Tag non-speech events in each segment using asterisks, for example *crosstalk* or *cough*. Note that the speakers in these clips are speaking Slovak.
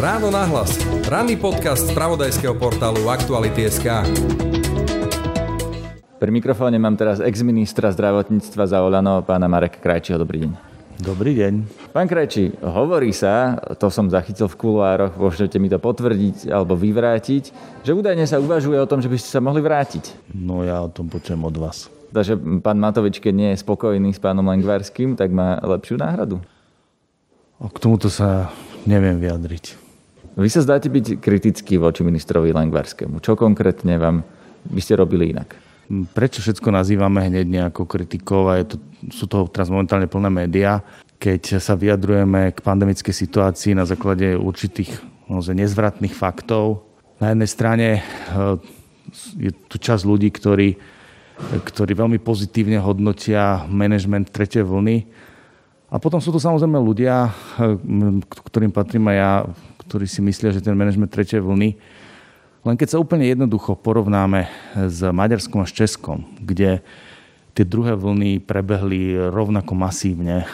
Ráno nahlas. Ranný podcast z pravodajského portálu Aktuality.sk. Pri mikrofóne mám teraz ex-ministra zdravotníctva za Olano, pána Marek Krajčího. Dobrý deň. Dobrý deň. Pán Krajčí, hovorí sa, to som zachytil v kuloároch, môžete mi to potvrdiť alebo vyvrátiť, že údajne sa uvažuje o tom, že by ste sa mohli vrátiť. No ja o tom počujem od vás. Takže pán Matovič, keď nie je spokojný s pánom Lengvarským, tak má lepšiu náhradu. K tomuto sa neviem vyjadriť. Vy sa zdáte byť kritický voči ministrovi Lengvarskému. Čo konkrétne vám by ste robili inak? Prečo všetko nazývame hneď nejakou kritikou a je to, sú to teraz momentálne plné médiá, keď sa vyjadrujeme k pandemickej situácii na základe určitých nezvratných faktov. Na jednej strane eh, je tu časť ľudí, ktorí, ktorí veľmi pozitívne hodnotia management tretej vlny. A potom sú to samozrejme ľudia, eh, ktorým patrím aj ja, ktorí si myslia, že ten manažment tretej vlny, len keď sa úplne jednoducho porovnáme s Maďarskom a s Českom, kde tie druhé vlny prebehli rovnako masívne,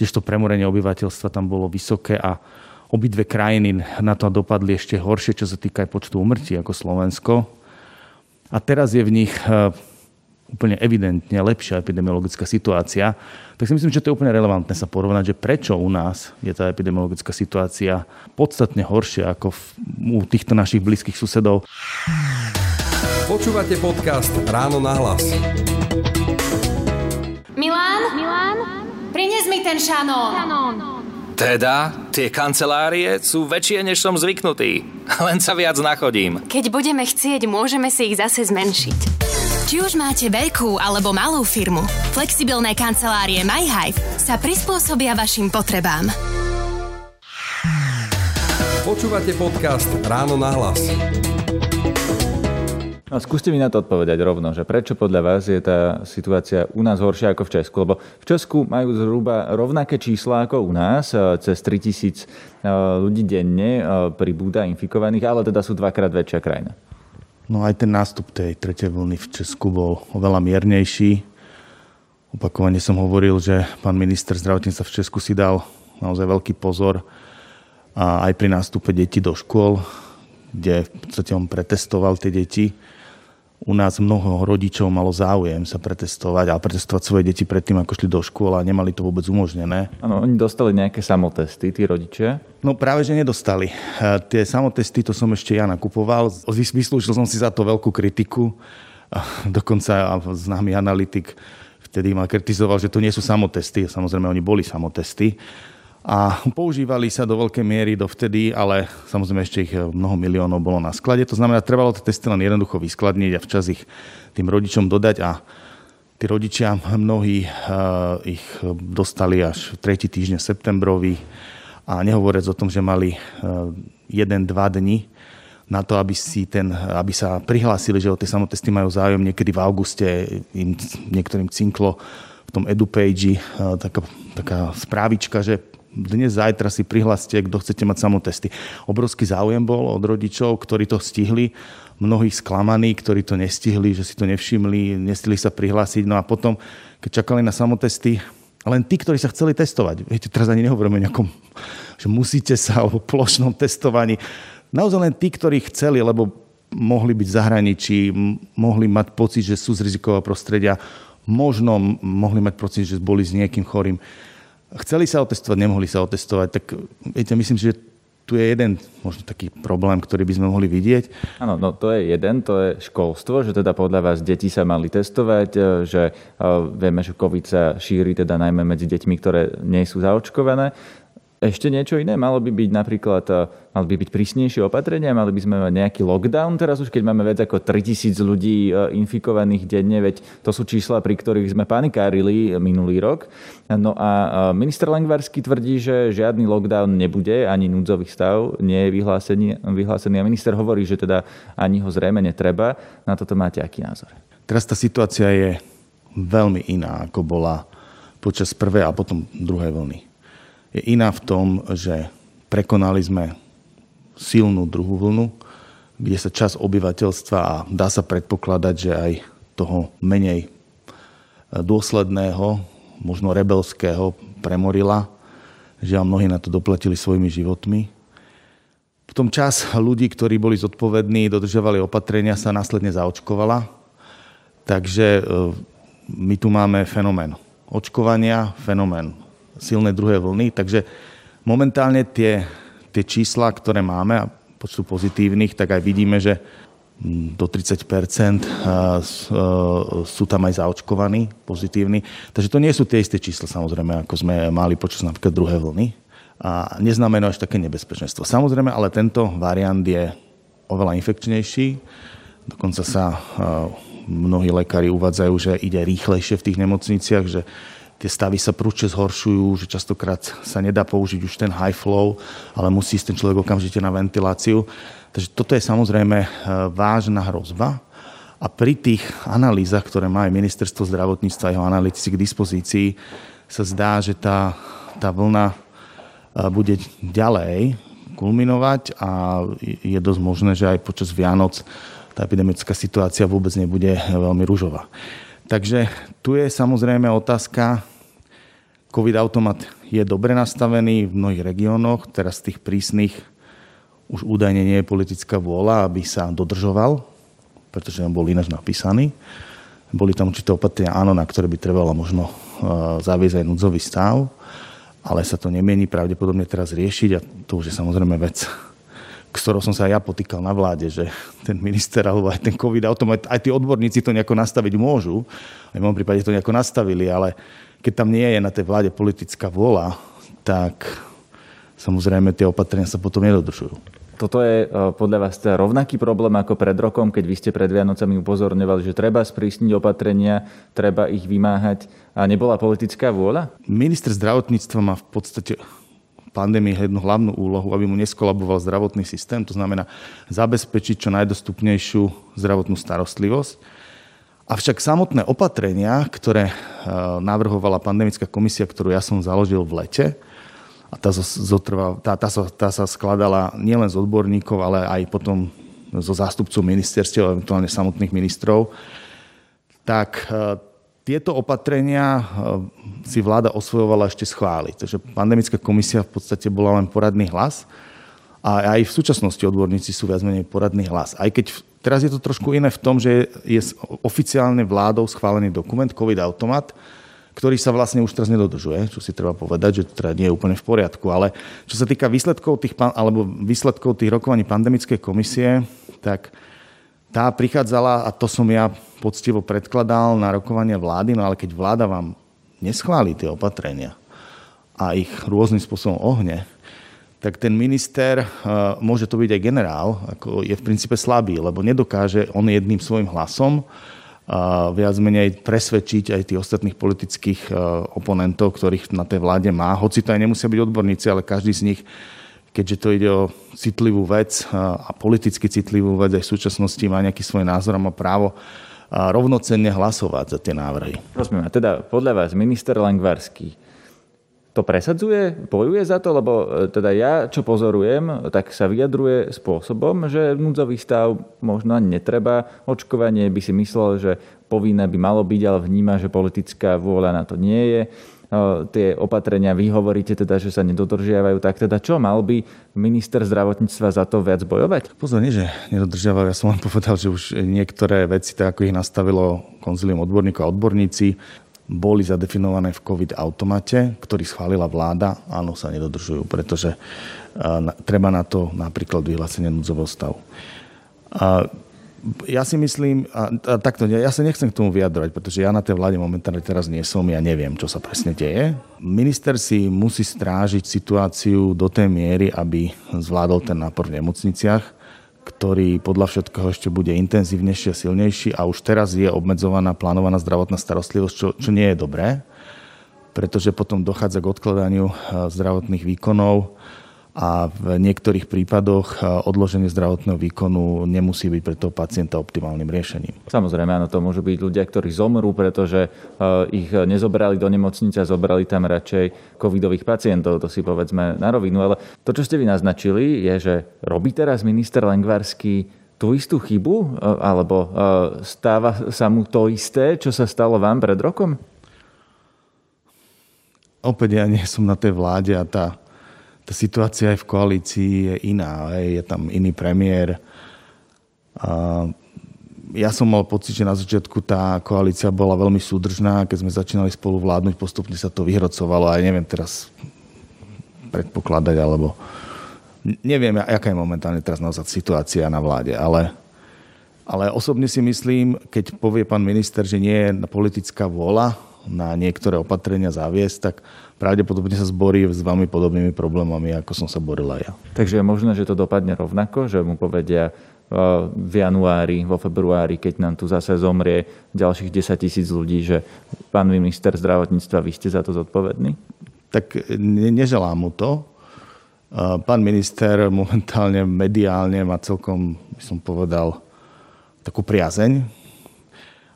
tiež to premorenie obyvateľstva tam bolo vysoké a obidve krajiny na to dopadli ešte horšie, čo sa týka aj počtu umrtí ako Slovensko. A teraz je v nich úplne evidentne lepšia epidemiologická situácia, tak si myslím, že to je úplne relevantné sa porovnať, že prečo u nás je tá epidemiologická situácia podstatne horšia ako v, u týchto našich blízkych susedov. Počúvate podcast Ráno na hlas. Milán? Milán? Prines mi ten šanón. šanón. Teda, tie kancelárie sú väčšie, než som zvyknutý. *laughs* Len sa viac nachodím. Keď budeme chcieť, môžeme si ich zase zmenšiť. Či už máte veľkú alebo malú firmu, flexibilné kancelárie MyHive sa prispôsobia vašim potrebám. Počúvate podcast Ráno na hlas. No, skúste mi na to odpovedať rovno, že prečo podľa vás je tá situácia u nás horšia ako v Česku? Lebo v Česku majú zhruba rovnaké čísla ako u nás, e, cez 3000 e, ľudí denne e, pribúda infikovaných, ale teda sú dvakrát väčšia krajina. No aj ten nástup tej tretej vlny v Česku bol oveľa miernejší. Opakovane som hovoril, že pán minister zdravotníctva v Česku si dal naozaj veľký pozor a aj pri nástupe detí do škôl, kde v podstate on pretestoval tie deti u nás mnoho rodičov malo záujem sa pretestovať, ale pretestovať svoje deti predtým, ako šli do škôl a nemali to vôbec umožnené. Áno, oni dostali nejaké samotesty, tí rodičia? No práve, že nedostali. E, tie samotesty, to som ešte ja nakupoval. Vyslúžil som si za to veľkú kritiku. Dokonca známy analytik vtedy ma kritizoval, že to nie sú samotesty. Samozrejme, oni boli samotesty a používali sa do veľkej miery dovtedy, ale samozrejme ešte ich eh, mnoho miliónov bolo na sklade. To znamená, trebalo tie testy len jednoducho vyskladniť a včas ich tým rodičom dodať a tí rodičia mnohí uh, ich dostali až v tretí týždeň septembrový a nehovoriac o tom, že mali uh, jeden, dva dni na to, aby, si ten, aby sa prihlásili, že o tie samotesty majú záujem. Niekedy v auguste im niektorým cinklo v tom EduPage taká, taká správička, že dnes, zajtra si prihláste, kto chcete mať samotesty. Obrovský záujem bol od rodičov, ktorí to stihli, mnohí sklamaní, ktorí to nestihli, že si to nevšimli, nestihli sa prihlásiť. No a potom, keď čakali na samotesty, len tí, ktorí sa chceli testovať. Viete, teraz ani nehovoríme o nejakom, že musíte sa, alebo plošnom testovaní. Naozaj len tí, ktorí chceli, lebo mohli byť v zahraničí, mohli mať pocit, že sú z rizikového prostredia, možno mohli mať pocit, že boli s niekým chorým chceli sa otestovať, nemohli sa otestovať, tak viete, myslím si, že tu je jeden možno taký problém, ktorý by sme mohli vidieť. Áno, no to je jeden, to je školstvo, že teda podľa vás deti sa mali testovať, e, že e, vieme, že COVID sa šíri teda najmä medzi deťmi, ktoré nie sú zaočkované ešte niečo iné? Malo by byť napríklad, eh, mali by byť prísnejšie opatrenia, mali by sme mať nejaký lockdown teraz už, keď máme viac ako 3000 ľudí eh, infikovaných denne, veď to sú čísla, pri ktorých sme panikárili minulý rok. No a eh, minister Lengvarsky tvrdí, že žiadny lockdown nebude, ani núdzový stav nie je vyhlásený, vyhlásený a minister hovorí, že teda ani ho zrejme netreba. Na toto máte aký názor? Teraz tá situácia je veľmi iná, ako bola počas prvej a potom druhej vlny je iná v tom, že prekonali sme silnú druhú vlnu, kde sa čas obyvateľstva a dá sa predpokladať, že aj toho menej e, dôsledného, možno rebelského premorila, Žiaľ, mnohí na to doplatili svojimi životmi. tom čas ľudí, ktorí boli zodpovední, dodržiavali opatrenia, sa následne zaočkovala. Takže e, my tu máme fenomén očkovania, fenomén silnej druhej vlny. Takže momentálne tie, tie čísla, ktoré máme a počtu pozitívnych, tak aj vidíme, že do 30% sú tam aj zaočkovaní pozitívni. Takže to nie sú tie isté čísla samozrejme, ako sme mali počas napríklad druhé vlny. A neznamená až také nebezpečenstvo. Samozrejme, ale tento variant je oveľa infekčnejší. Dokonca sa mnohí lekári uvádzajú, že ide rýchlejšie v tých nemocniciach, že tie stavy sa prúčne zhoršujú, že častokrát sa nedá použiť už ten high flow, ale musí ísť ten človek okamžite na ventiláciu. Takže toto je samozrejme e, vážna hrozba. A pri tých analýzach, ktoré má aj ministerstvo zdravotníctva a jeho analytici k dispozícii, sa zdá, že tá, tá vlna e, bude ďalej kulminovať a je dosť možné, že aj počas Vianoc tá epidemická situácia vôbec nebude veľmi rúžová. Takže tu je samozrejme otázka, COVID automat je dobre nastavený v mnohých regiónoch, teraz tých prísnych už údajne nie je politická vôľa, aby sa dodržoval, pretože on bol ináč napísaný. Boli tam určité opatrenia, áno, na ktoré by trebalo možno e, zaviesť aj núdzový stav, ale sa to nemieni pravdepodobne teraz riešiť a to už je samozrejme vec, ktorou som sa aj ja potýkal na vláde, že ten minister alebo aj ten COVID automat, aj tí odborníci to nejako nastaviť môžu, aj v môjom prípade to nejako nastavili, ale keď tam nie je na tej vláde politická vôľa, tak samozrejme tie opatrenia sa potom nedodržujú. Toto je e, podľa vás teda rovnaký problém ako pred rokom, keď vy ste pred Vianocami upozorňovali, že treba sprísniť opatrenia, treba ich vymáhať a nebola politická vôľa? Minister zdravotníctva má v podstate pandémii jednu hlavnú úlohu, aby mu neskolaboval zdravotný systém, to znamená zabezpečiť čo najdostupnejšiu zdravotnú starostlivosť. Avšak samotné opatrenia, ktoré e, navrhovala pandemická komisia, ktorú ja som založil v lete, a tá, zotrva, tá, tá, sa, tá sa skladala nielen z odborníkov, ale aj potom zo zástupcov ministerstiev, eventuálne samotných ministrov, tak e, tieto opatrenia e, si vláda osvojovala ešte schváliť. Takže pandemická komisia v podstate bola len poradný hlas a aj v súčasnosti odborníci sú viac menej poradný hlas. Aj keď teraz je to trošku iné v tom, že je oficiálne vládou schválený dokument COVID automat, ktorý sa vlastne už teraz nedodržuje, čo si treba povedať, že to teda nie je úplne v poriadku. Ale čo sa týka výsledkov tých, alebo výsledkov tých rokovaní pandemickej komisie, tak tá prichádzala, a to som ja poctivo predkladal na rokovanie vlády, no ale keď vláda vám neschválí tie opatrenia a ich rôznym spôsobom ohne, tak ten minister, eh, môže to byť aj generál, ako je v princípe slabý, lebo nedokáže on jedným svojim hlasom viac menej presvedčiť aj tých ostatných politických e, oponentov, ktorých na tej vláde má. Hoci to aj nemusia byť odborníci, ale každý z nich, keďže to ide o citlivú vec a politicky citlivú vec aj v súčasnosti má nejaký svoj názor a má právo rovnocenne hlasovať za tie návrhy. Rozumiem. A teda podľa vás minister Langvarský to presadzuje, bojuje za to, lebo e, teda ja, čo pozorujem, tak sa vyjadruje spôsobom, že núdzový stav možno netreba. Očkovanie by si myslel, že povinné by malo byť, ale vníma, že politická vôľa na to nie je. E, tie opatrenia, vy hovoríte teda, že sa nedodržiavajú, tak teda čo, mal by minister zdravotníctva za to viac bojovať? Pozor, nie, že nedodržiavajú, ja som len povedal, že už niektoré veci, tak ako ich nastavilo konzilium odborníkov a odborníci, boli zadefinované v COVID automate, ktorý schválila vláda, áno, sa nedodržujú, pretože treba na to napríklad vyhlásenie núdzového stavu. Ja si myslím, a, a takto, ja sa nechcem k tomu vyjadrovať, pretože ja na tej vláde momentálne teraz nie som, ja neviem, čo sa presne deje. Minister si musí strážiť situáciu do tej miery, aby zvládol ten nápor v nemocniciach ktorý podľa všetkého ešte bude intenzívnejší a silnejší a už teraz je obmedzovaná plánovaná zdravotná starostlivosť, čo, čo nie je dobré, pretože potom dochádza k odkladaniu eh, zdravotných výkonov a v niektorých prípadoch eh, odloženie zdravotného výkonu nemusí byť pre toho pacienta optimálnym riešením. Samozrejme, áno, to môžu byť ľudia, ktorí zomrú, pretože eh, ich nezobrali do nemocnice a zobrali tam radšej covidových pacientov, to si povedzme na rovinu. Ale to, čo ste vy naznačili, je, že robí teraz minister Lengvarský tú istú chybu, eh, alebo stáva sa mu to isté, čo sa stalo vám pred rokom? opäť ja nie som na tej vláde a tá, tá situácia aj v koalícii je iná. Je tam iný premiér. Ja som mal pocit, že na začiatku tá koalícia bola veľmi súdržná. Keď sme začínali spolu vládnuť, postupne sa to vyhrocovalo. A neviem teraz predpokladať, alebo neviem, aká je momentálne teraz naozaj situácia na vláde, ale, ale osobne si myslím, keď povie pán minister, že nie je politická vôľa na niektoré opatrenia zaviesť, tak pravdepodobne sa zborí s veľmi podobnými problémami, ako som sa borila ja. Takže je možné, že to dopadne rovnako, že mu povedia v januári, vo februári, keď nám tu zase zomrie ďalších 10 tisíc ľudí, že pán minister zdravotníctva, vy ste za to zodpovední? Tak neželám mu to. Pán minister momentálne mediálne má celkom, by som povedal, takú priazeň.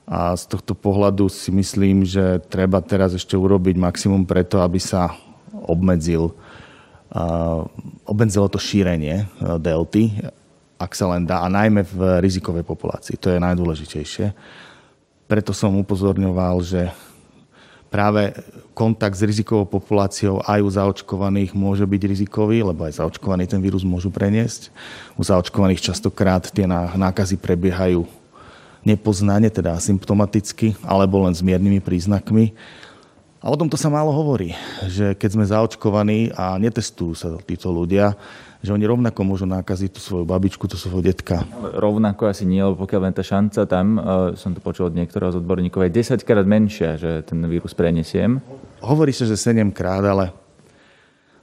A z tohto pohľadu si myslím, že treba teraz ešte urobiť maximum preto, aby sa obmedzil, obmedzilo to šírenie delty ak sa len dá, a najmä v rizikovej populácii. To je najdôležitejšie. Preto som upozorňoval, že práve kontakt s rizikovou populáciou aj u zaočkovaných môže byť rizikový, lebo aj zaočkovaní ten vírus môžu preniesť. U zaočkovaných častokrát tie nákazy prebiehajú nepoznane, teda asymptomaticky, alebo len s miernymi príznakmi. A o tomto sa málo hovorí, že keď sme zaočkovaní a netestujú sa títo ľudia, že oni rovnako môžu nákaziť tú svoju babičku, tú svojho detka. Rovnako asi nie, lebo pokiaľ len tá šanca tam, uh, som to počul od niektorého z odborníkov, je 10 krát menšia, že ten vírus prenesiem. Hovorí sa, že 7 krát, ale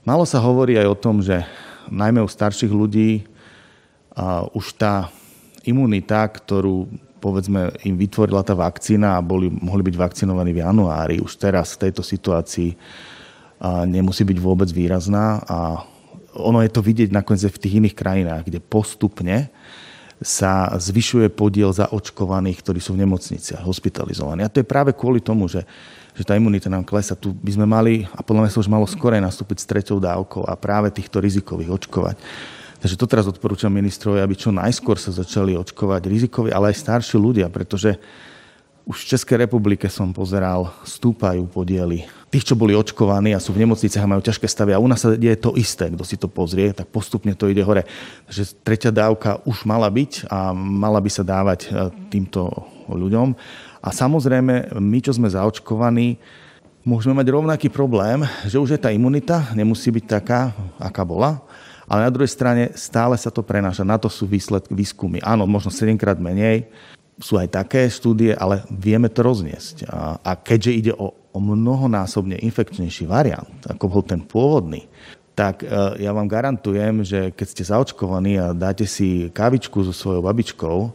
málo sa hovorí aj o tom, že najmä u starších ľudí už tá imunita, ktorú povedzme im vytvorila tá vakcína a boli, mohli byť vakcinovaní v januári, už teraz v tejto situácii nemusí byť vôbec výrazná a ono je to vidieť nakoniec v tých iných krajinách, kde postupne sa zvyšuje podiel zaočkovaných, ktorí sú v nemocniciach, hospitalizovaní. A to je práve kvôli tomu, že, že tá imunita nám klesa. Tu by sme mali, a podľa mňa sa už malo skorej nastúpiť s treťou dávkou a práve týchto rizikových očkovať. Takže to teraz odporúčam ministrovi, aby čo najskôr sa začali očkovať rizikoví, ale aj starší ľudia, pretože už v Českej republike som pozeral, stúpajú podiely tých, čo boli očkovaní a sú v nemocniciach a majú ťažké stavy. A u nás sa deje to isté. Kto si to pozrie, tak postupne to ide hore. Takže tretia dávka už mala byť a mala by sa dávať e, týmto ľuďom. A samozrejme, my, čo sme zaočkovaní, môžeme mať rovnaký problém, že už je tá imunita, nemusí byť taká, aká bola, ale na druhej strane stále sa to prenáša. Na to sú výsledky, výskumy. Áno, možno 7 krát menej, sú aj také štúdie, ale vieme to rozniesť. A, a keďže ide o, o mnohonásobne infekčnejší variant, ako bol ten pôvodný, tak e, ja vám garantujem, že keď ste zaočkovaní a dáte si kávičku so svojou babičkou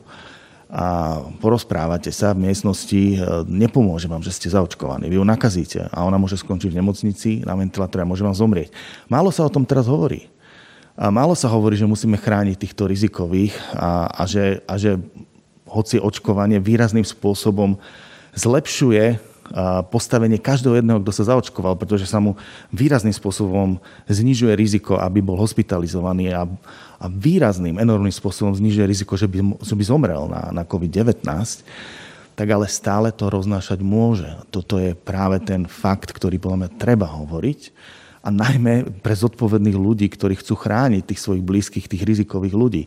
a porozprávate sa v miestnosti, e, nepomôže vám, že ste zaočkovaní. Vy ju nakazíte a ona môže skončiť v nemocnici na ventilátor a môže vám zomrieť. Málo sa o tom teraz hovorí. A málo sa hovorí, že musíme chrániť týchto rizikových a, a, že, a že hoci očkovanie výrazným spôsobom zlepšuje postavenie každého jedného, kto sa zaočkoval, pretože sa mu výrazným spôsobom znižuje riziko, aby bol hospitalizovaný a, a výrazným, enormným spôsobom znižuje riziko, že by, že by zomrel na, na COVID-19, tak ale stále to roznášať môže. Toto je práve ten fakt, ktorý podľa mňa treba hovoriť a najmä pre zodpovedných ľudí, ktorí chcú chrániť tých svojich blízkych, tých rizikových ľudí.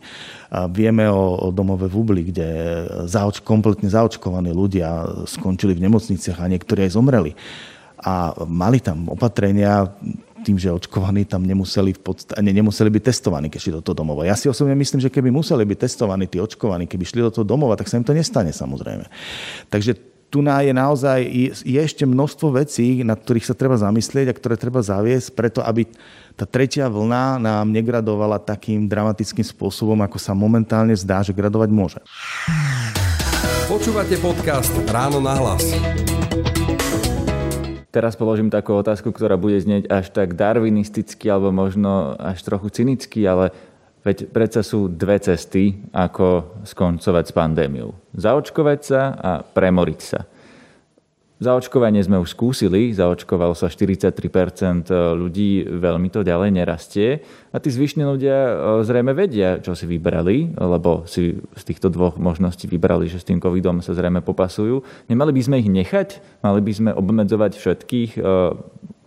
A vieme o, o domove v Ubli, kde zaoč, kompletne zaočkovaní ľudia skončili v nemocniciach a niektorí aj zomreli. A mali tam opatrenia, tým, že očkovaní tam nemuseli, v podst- ne, nemuseli byť testovaní, keď šli do toho domova. Ja si osobne myslím, že keby museli byť testovaní tí očkovaní, keby šli do toho domova, tak sa im to nestane samozrejme. Takže tu je naozaj je ešte množstvo vecí, nad ktorých sa treba zamyslieť a ktoré treba zaviesť, preto aby tá tretia vlna nám negradovala takým dramatickým spôsobom, ako sa momentálne zdá, že gradovať môže. Počúvate podcast Ráno na hlas. Teraz položím takú otázku, ktorá bude znieť až tak darwinisticky alebo možno až trochu cynicky, ale Veď predsa sú dve cesty, ako skoncovať s pandémiou. Zaočkovať sa a premoriť sa. Zaočkovanie sme už skúsili, zaočkovalo sa 43% ľudí, veľmi to ďalej nerastie. A tí zvyšní ľudia e, zrejme vedia, čo si vybrali, lebo si z týchto dvoch možností vybrali, že s tým covidom sa zrejme popasujú. Nemali by sme ich nechať? Mali by sme obmedzovať všetkých e,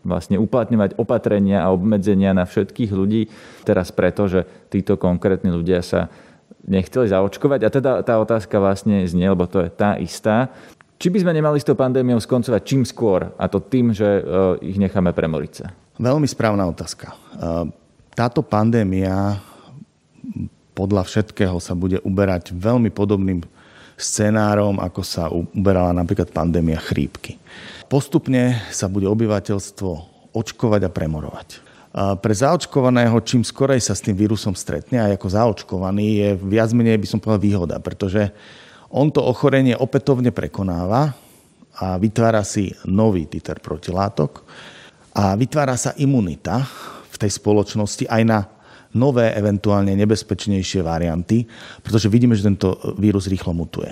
vlastne uplatňovať opatrenia a obmedzenia na všetkých ľudí. Teraz preto, že títo konkrétni ľudia sa nechceli zaočkovať. A teda tá otázka vlastne znie, lebo to je tá istá. Či by sme nemali s tou pandémiou skoncovať čím skôr, a to tým, že e, ich necháme premoriť sa? Veľmi správna otázka. E, táto pandémia podľa všetkého sa bude uberať veľmi podobným scenárom, ako sa uberala napríklad pandémia chrípky. Postupne sa bude obyvateľstvo očkovať a premorovať. Pre zaočkovaného, čím skorej sa s tým vírusom stretne, aj ako zaočkovaný, je viac menej, by som povedal, výhoda, pretože on to ochorenie opätovne prekonáva a vytvára si nový titer protilátok a vytvára sa imunita v tej spoločnosti aj na nové, eventuálne nebezpečnejšie varianty, pretože vidíme, že tento vírus rýchlo mutuje.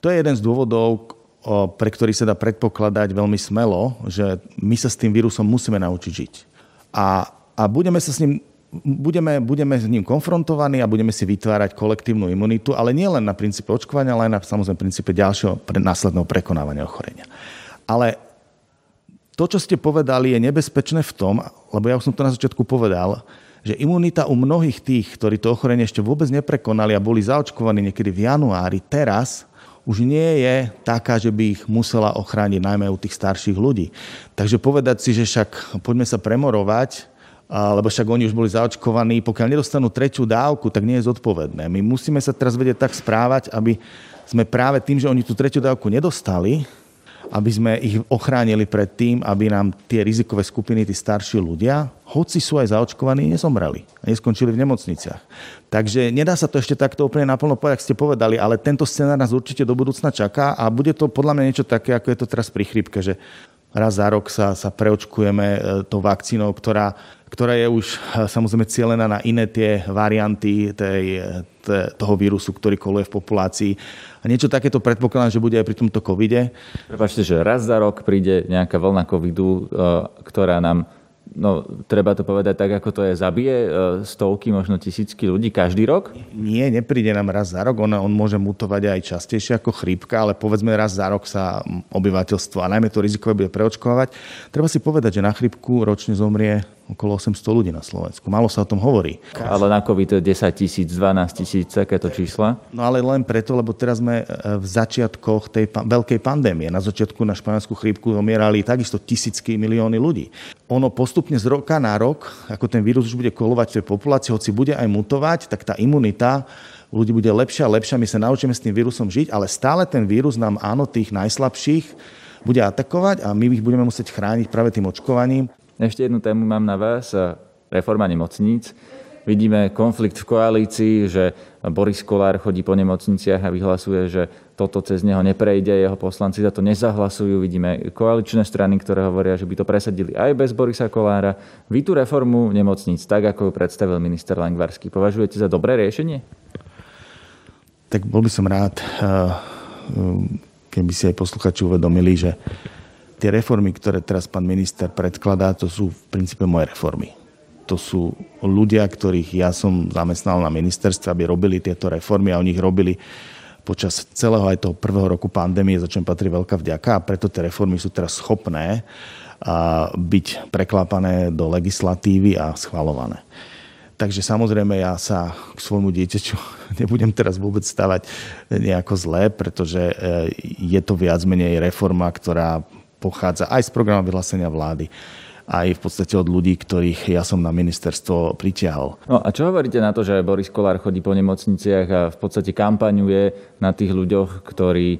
To je jeden z dôvodov, pre ktorý sa dá predpokladať veľmi smelo, že my sa s tým vírusom musíme naučiť žiť. A, a budeme sa s ním budeme, budeme s ním konfrontovaní a budeme si vytvárať kolektívnu imunitu, ale nie len na princípe očkovania, ale aj na samozrejme princípe ďalšieho pre, následného prekonávania ochorenia. Ale to, čo ste povedali, je nebezpečné v tom, lebo ja už som to na začiatku povedal, že imunita u mnohých tých, ktorí to ochorenie ešte vôbec neprekonali a boli zaočkovaní niekedy v januári, teraz už nie je taká, že by ich musela ochrániť najmä u tých starších ľudí. Takže povedať si, že však poďme sa premorovať, lebo však oni už boli zaočkovaní, pokiaľ nedostanú tretiu dávku, tak nie je zodpovedné. My musíme sa teraz vedieť tak správať, aby sme práve tým, že oni tú tretiu dávku nedostali, aby sme ich ochránili pred tým, aby nám tie rizikové skupiny, tí starší ľudia, hoci sú aj zaočkovaní, nezomreli a neskončili v nemocniciach. Takže nedá sa to ešte takto úplne naplno povedať, ak ste povedali, ale tento scenár nás určite do budúcna čaká a bude to podľa mňa niečo také, ako je to teraz pri chrípke, že raz za rok sa, sa preočkujeme e, tou vakcínou, ktorá, ktorá je už e, samozrejme cieľená na iné tie varianty tej, toho vírusu, ktorý koluje v populácii. A niečo takéto predpokladám, že bude aj pri tomto covide. Prepačte, že raz za rok príde nejaká vlna covidu, e, ktorá nám no, treba to povedať tak, ako to je, zabije e, stovky, možno tisícky ľudí každý rok? Nie, nepríde nám raz za rok. On, on môže mutovať aj častejšie ako chrípka, ale povedzme raz za rok sa obyvateľstvo, a najmä to rizikové bude preočkovať. Treba si povedať, že na chrípku ročne zomrie okolo 800 ľudí na Slovensku. Malo sa o tom hovorí. Ale na COVID 10 tisíc, 12 tisíc, takéto čísla? No ale len preto, lebo teraz sme e, v začiatkoch tej pa- veľkej pandémie. Na začiatku na španielskú chrípku zomierali takisto tisícky milióny ľudí. Ono postupne z roka na rok, ako ten vírus už bude kolovať v tej populácii, hoci bude aj mutovať, tak tá imunita ľudí bude lepšia a lepšia, my sa naučíme s tým vírusom žiť, ale stále ten vírus nám áno, tých najslabších bude atakovať a my ich budeme musieť chrániť práve tým očkovaním. Ešte jednu tému mám na vás, reforma nemocníc. Vidíme konflikt v koalícii, že Boris Kolár chodí po nemocniciach a vyhlasuje, že toto cez neho neprejde, jeho poslanci za to nezahlasujú. Vidíme koaličné strany, ktoré hovoria, že by to presadili aj bez Borisa Kolára. Vy tú reformu nemocníc, tak ako ju predstavil minister Langvarský, považujete za dobré riešenie? Tak bol by som rád, eh, keby si aj posluchači uvedomili, že tie reformy, ktoré teraz pán minister predkladá, to sú v princípe moje reformy. To sú ľudia, ktorých ja som zamestnal na ministerstve, aby robili tieto reformy a oni ich robili počas celého aj toho prvého roku pandémie, za čo patrí veľká vďaka a preto tie reformy sú teraz schopné byť preklápané do legislatívy a schvalované. Takže samozrejme ja sa k svojmu dieťaťu *laughs* nebudem teraz vôbec stavať nejako zlé, pretože e, je to viac menej reforma, ktorá pochádza aj z programu vyhlásenia vlády aj v podstate od ľudí, ktorých ja som na ministerstvo pritiahol. No a čo hovoríte na to, že Boris Kolár chodí po nemocniciach a v podstate kampaňuje na tých ľuďoch, ktorí e,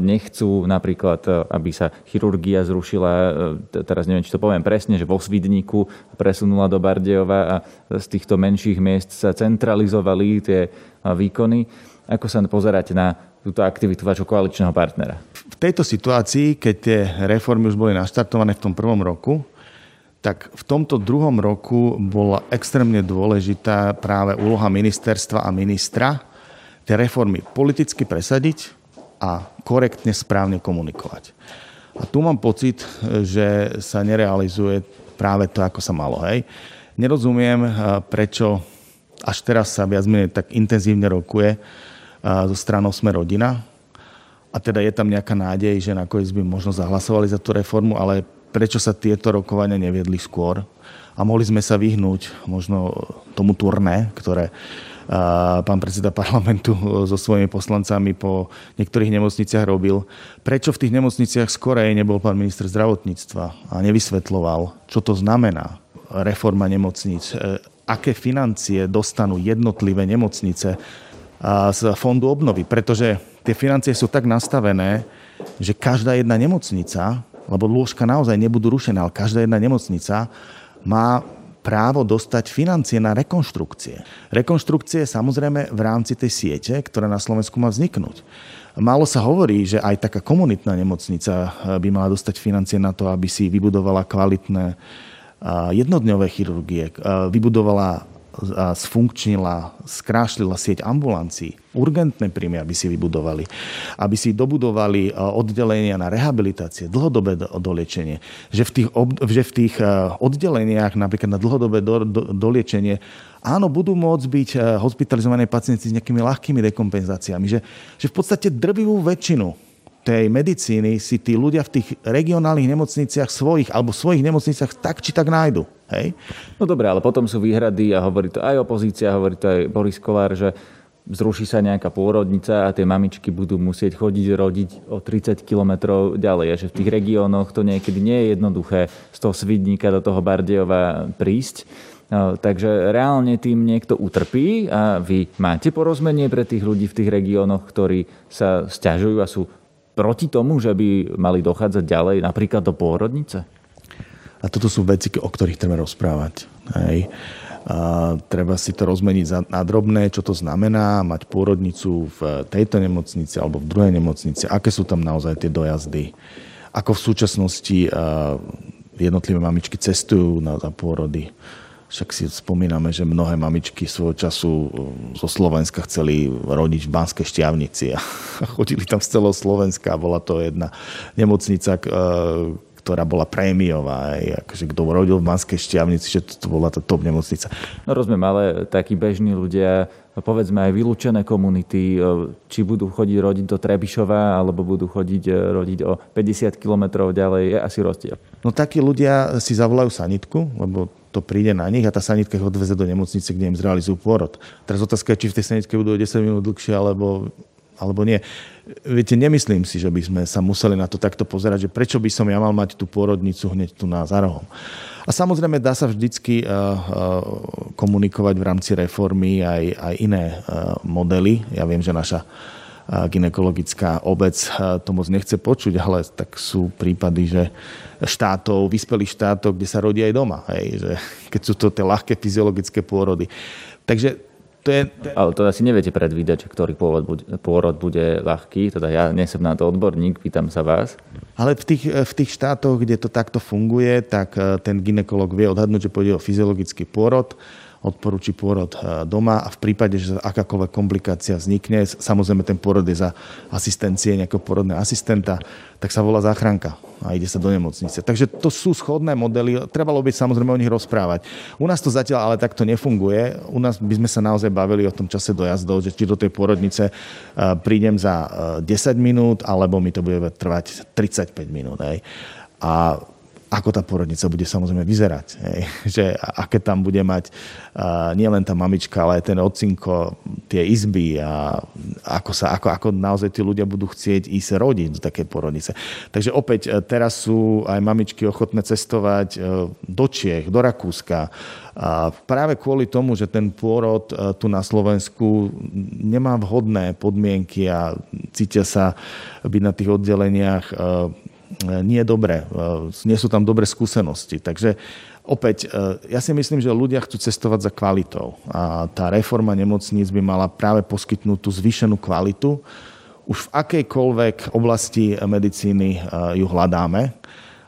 nechcú napríklad, e, aby sa chirurgia zrušila, e, teraz neviem, či to poviem presne, že vo Svidníku presunula do Bardejova a z týchto menších miest sa centralizovali tie výkony. Ako sa pozeráte na túto aktivitu vášho koaličného partnera? V tejto situácii, keď tie reformy už boli naštartované v tom prvom roku, tak v tomto druhom roku bola extrémne dôležitá práve úloha ministerstva a ministra tie reformy politicky presadiť a korektne správne komunikovať. A tu mám pocit, že sa nerealizuje práve to, ako sa malo. Hej. Nerozumiem, prečo až teraz sa viac menej tak intenzívne rokuje zo stranou Sme rodina, a teda je tam nejaká nádej, že nakoniec by možno zahlasovali za tú reformu, ale prečo sa tieto rokovania neviedli skôr a mohli sme sa vyhnúť možno tomu turné, ktoré pán predseda parlamentu *laughs* so svojimi poslancami po niektorých nemocniciach robil. Prečo v tých nemocniciach skorej nebol pán minister zdravotníctva a nevysvetloval, čo to znamená reforma nemocnic, e, aké financie dostanú jednotlivé nemocnice z fondu obnovy, pretože tie financie sú tak nastavené, že každá jedna nemocnica, lebo lôžka naozaj nebudú rušené, ale každá jedna nemocnica má právo dostať financie na rekonštrukcie. Rekonštrukcie samozrejme v rámci tej siete, ktorá na Slovensku má vzniknúť. Málo sa hovorí, že aj taká komunitná nemocnica eh, by mala dostať financie na to, aby si vybudovala kvalitné eh, jednodňové chirurgie, eh, vybudovala sfunkčnila, skrášlila sieť ambulancií, urgentné príjmy, aby si vybudovali, aby si dobudovali e, oddelenia na rehabilitácie, dlhodobé doliečenie, že v tých, že v tých e, oddeleniach napríklad na dlhodobé do, do, doliečenie áno, budú môcť byť e, hospitalizované pacienti s nejakými ľahkými dekompenzáciami, že, že v podstate drvivú väčšinu tej medicíny si tí ľudia v tých regionálnych nemocniciach svojich alebo svojich nemocniciach tak či tak nájdu. Hej? No dobre, ale potom sú výhrady a hovorí to aj opozícia, hovorí to aj Boris Kolár, že zruší sa nejaká pôrodnica a tie mamičky budú musieť chodiť rodiť o 30 kilometrov ďalej. A že v tých regiónoch to niekedy nie je jednoduché z toho Svidníka do toho Bardejova prísť. No, takže reálne tým niekto utrpí a vy máte porozumenie pre tých ľudí v tých regiónoch, ktorí sa stiažujú a sú proti tomu, že by mali dochádzať ďalej napríklad do pôrodnice? A toto sú veci, o ktorých treba rozprávať. Hej. A treba si to rozmeniť na drobné, čo to znamená mať pôrodnicu v tejto nemocnici alebo v druhej nemocnici, aké sú tam naozaj tie dojazdy, ako v súčasnosti jednotlivé mamičky cestujú na, za pôrody však si spomíname, že mnohé mamičky svojho času um, zo Slovenska chceli rodiť v Banskej šťavnici a *laughs* chodili tam z celého Slovenska. Bola to jedna nemocnica, ktorá bola prémiová. Aj, akože kto rodil v Banskej šťavnici, že to, to bola tá top nemocnica. No rozumiem, ale takí bežní ľudia, povedzme aj vylúčené komunity, či budú chodiť rodiť do Trebišova, alebo budú chodiť rodiť o 50 kilometrov ďalej, je asi rozdiel. No takí ľudia si zavolajú sanitku, lebo to príde na nich a tá sanitka ich odveze do nemocnice, kde im zrealizujú pôrod. Teraz otázka je, či v tej sanitke budú 10 minút dlhšie alebo, alebo nie. Viete, nemyslím si, že by sme sa museli na to takto pozerať, že prečo by som ja mal mať tú pôrodnicu hneď tu na Zarohom. A samozrejme dá sa vždycky uh, uh, komunikovať v rámci reformy aj, aj iné uh, modely. Ja viem, že naša ginekologická obec to moc nechce počuť, ale tak sú prípady, že štátov, vyspelých štátov, kde sa rodí aj doma. Hej, že *laughs* keď sú to tie ľahké fyziologické pôrody. Takže to je, to je... Ale to asi neviete predvídať, ktorý pôrod bude, pôrod bude ľahký. Teda ja nie som na to odborník, pýtam sa vás. Ale v tých, v tých štátoch, kde to takto funguje, tak eh, ten ginekolog vie odhadnúť, že pôjde o fyziologický pôrod odporúči pôrod e, doma a v prípade, že akákoľvek komplikácia vznikne, samozrejme ten pôrod je za asistencie nejakého pôrodného asistenta, tak sa volá záchranka a ide sa do nemocnice. Takže to sú schodné modely, trebalo by samozrejme o nich rozprávať. U nás to zatiaľ ale takto nefunguje. U nás by sme sa naozaj bavili o tom čase dojazdov, že či do tej pôrodnice e, prídem za 10 e, minút, alebo mi to bude trvať 35 minút. Hej. A ako tá porodnica bude samozrejme vyzerať. Hej. *laughs* Že aké tam bude mať uh, nielen tá mamička, ale aj ten ocinko, tie izby a ako, sa, ako, ako naozaj tí ľudia budú chcieť ísť rodiť do takej porodnice. Takže opäť e, teraz sú aj mamičky ochotné cestovať e, do Čiech, do Rakúska, a práve kvôli tomu, že ten pôrod e, tu na Slovensku nemá vhodné podmienky a cítia sa byť na tých oddeleniach nie je dobré. E, nie sú tam dobré skúsenosti. Takže opäť, e, ja si myslím, že ľudia chcú cestovať za kvalitou. A tá reforma nemocníc by mala práve poskytnúť tú zvýšenú kvalitu. Už v akejkoľvek oblasti medicíny e, ju hľadáme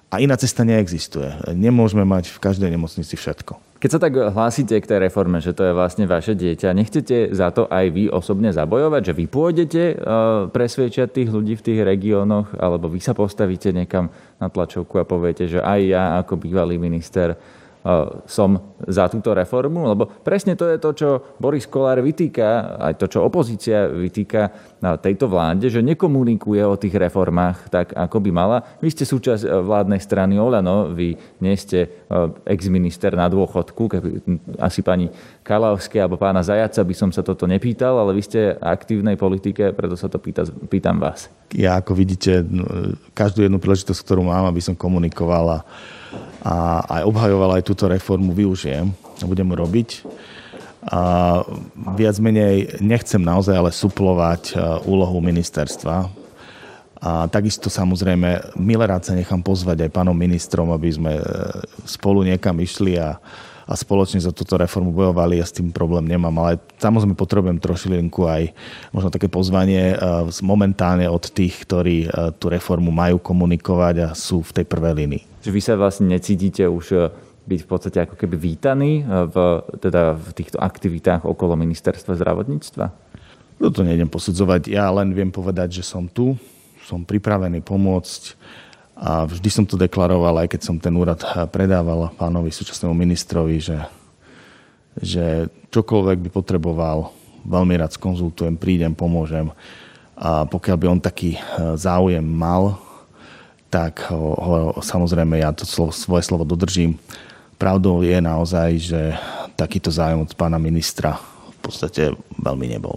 a iná cesta neexistuje. Nemôžeme mať v každej nemocnici všetko. Keď sa tak hlásite k tej reforme, že to je vlastne vaše dieťa, nechcete za to aj vy osobne zabojovať, že vy pôjdete uh, presviečať tých ľudí v tých regiónoch, alebo vy sa postavíte niekam na tlačovku a poviete, že aj ja ako bývalý minister som za túto reformu, lebo presne to je to, čo Boris Kolár vytýka, aj to, čo opozícia vytýka tejto vláde, že nekomunikuje o tých reformách tak, ako by mala. Vy ste súčasť vládnej strany Olano, vy nie ste ex-minister na dôchodku, asi pani Kalavské alebo pána Zajaca by som sa toto nepýtal, ale vy ste aktívnej politike, preto sa to pýta, pýtam vás. Ja, ako vidíte, každú jednu príležitosť, ktorú mám, aby som komunikoval a aj obhajoval aj túto reformu, využijem a budem robiť. A viac menej nechcem naozaj ale suplovať e, úlohu ministerstva. A takisto samozrejme, milerád sa nechám pozvať aj pánom ministrom, aby sme e, spolu niekam išli a, a spoločne za túto reformu bojovali. Ja s tým problém nemám, ale samozrejme potrebujem trošilinku aj možno také pozvanie e, momentálne od tých, ktorí tú reformu majú komunikovať a sú v tej prvej línii že vy sa vlastne necítite už e, byť v podstate ako keby vítaný e, v, teda v týchto aktivitách okolo ministerstva zdravotníctva? No nejdem posudzovať. Ja len viem povedať, že som tu, som pripravený pomôcť a vždy som to deklaroval, aj keď som ten úrad predával pánovi súčasnému ministrovi, že, že čokoľvek by potreboval, veľmi rád skonzultujem, prídem, pomôžem. A pokiaľ by on taký e, záujem mal, tak ho, ho, samozrejme ja to slovo, svoje slovo dodržím. Pravdou je naozaj, že takýto zájem od pána ministra v podstate veľmi nebol.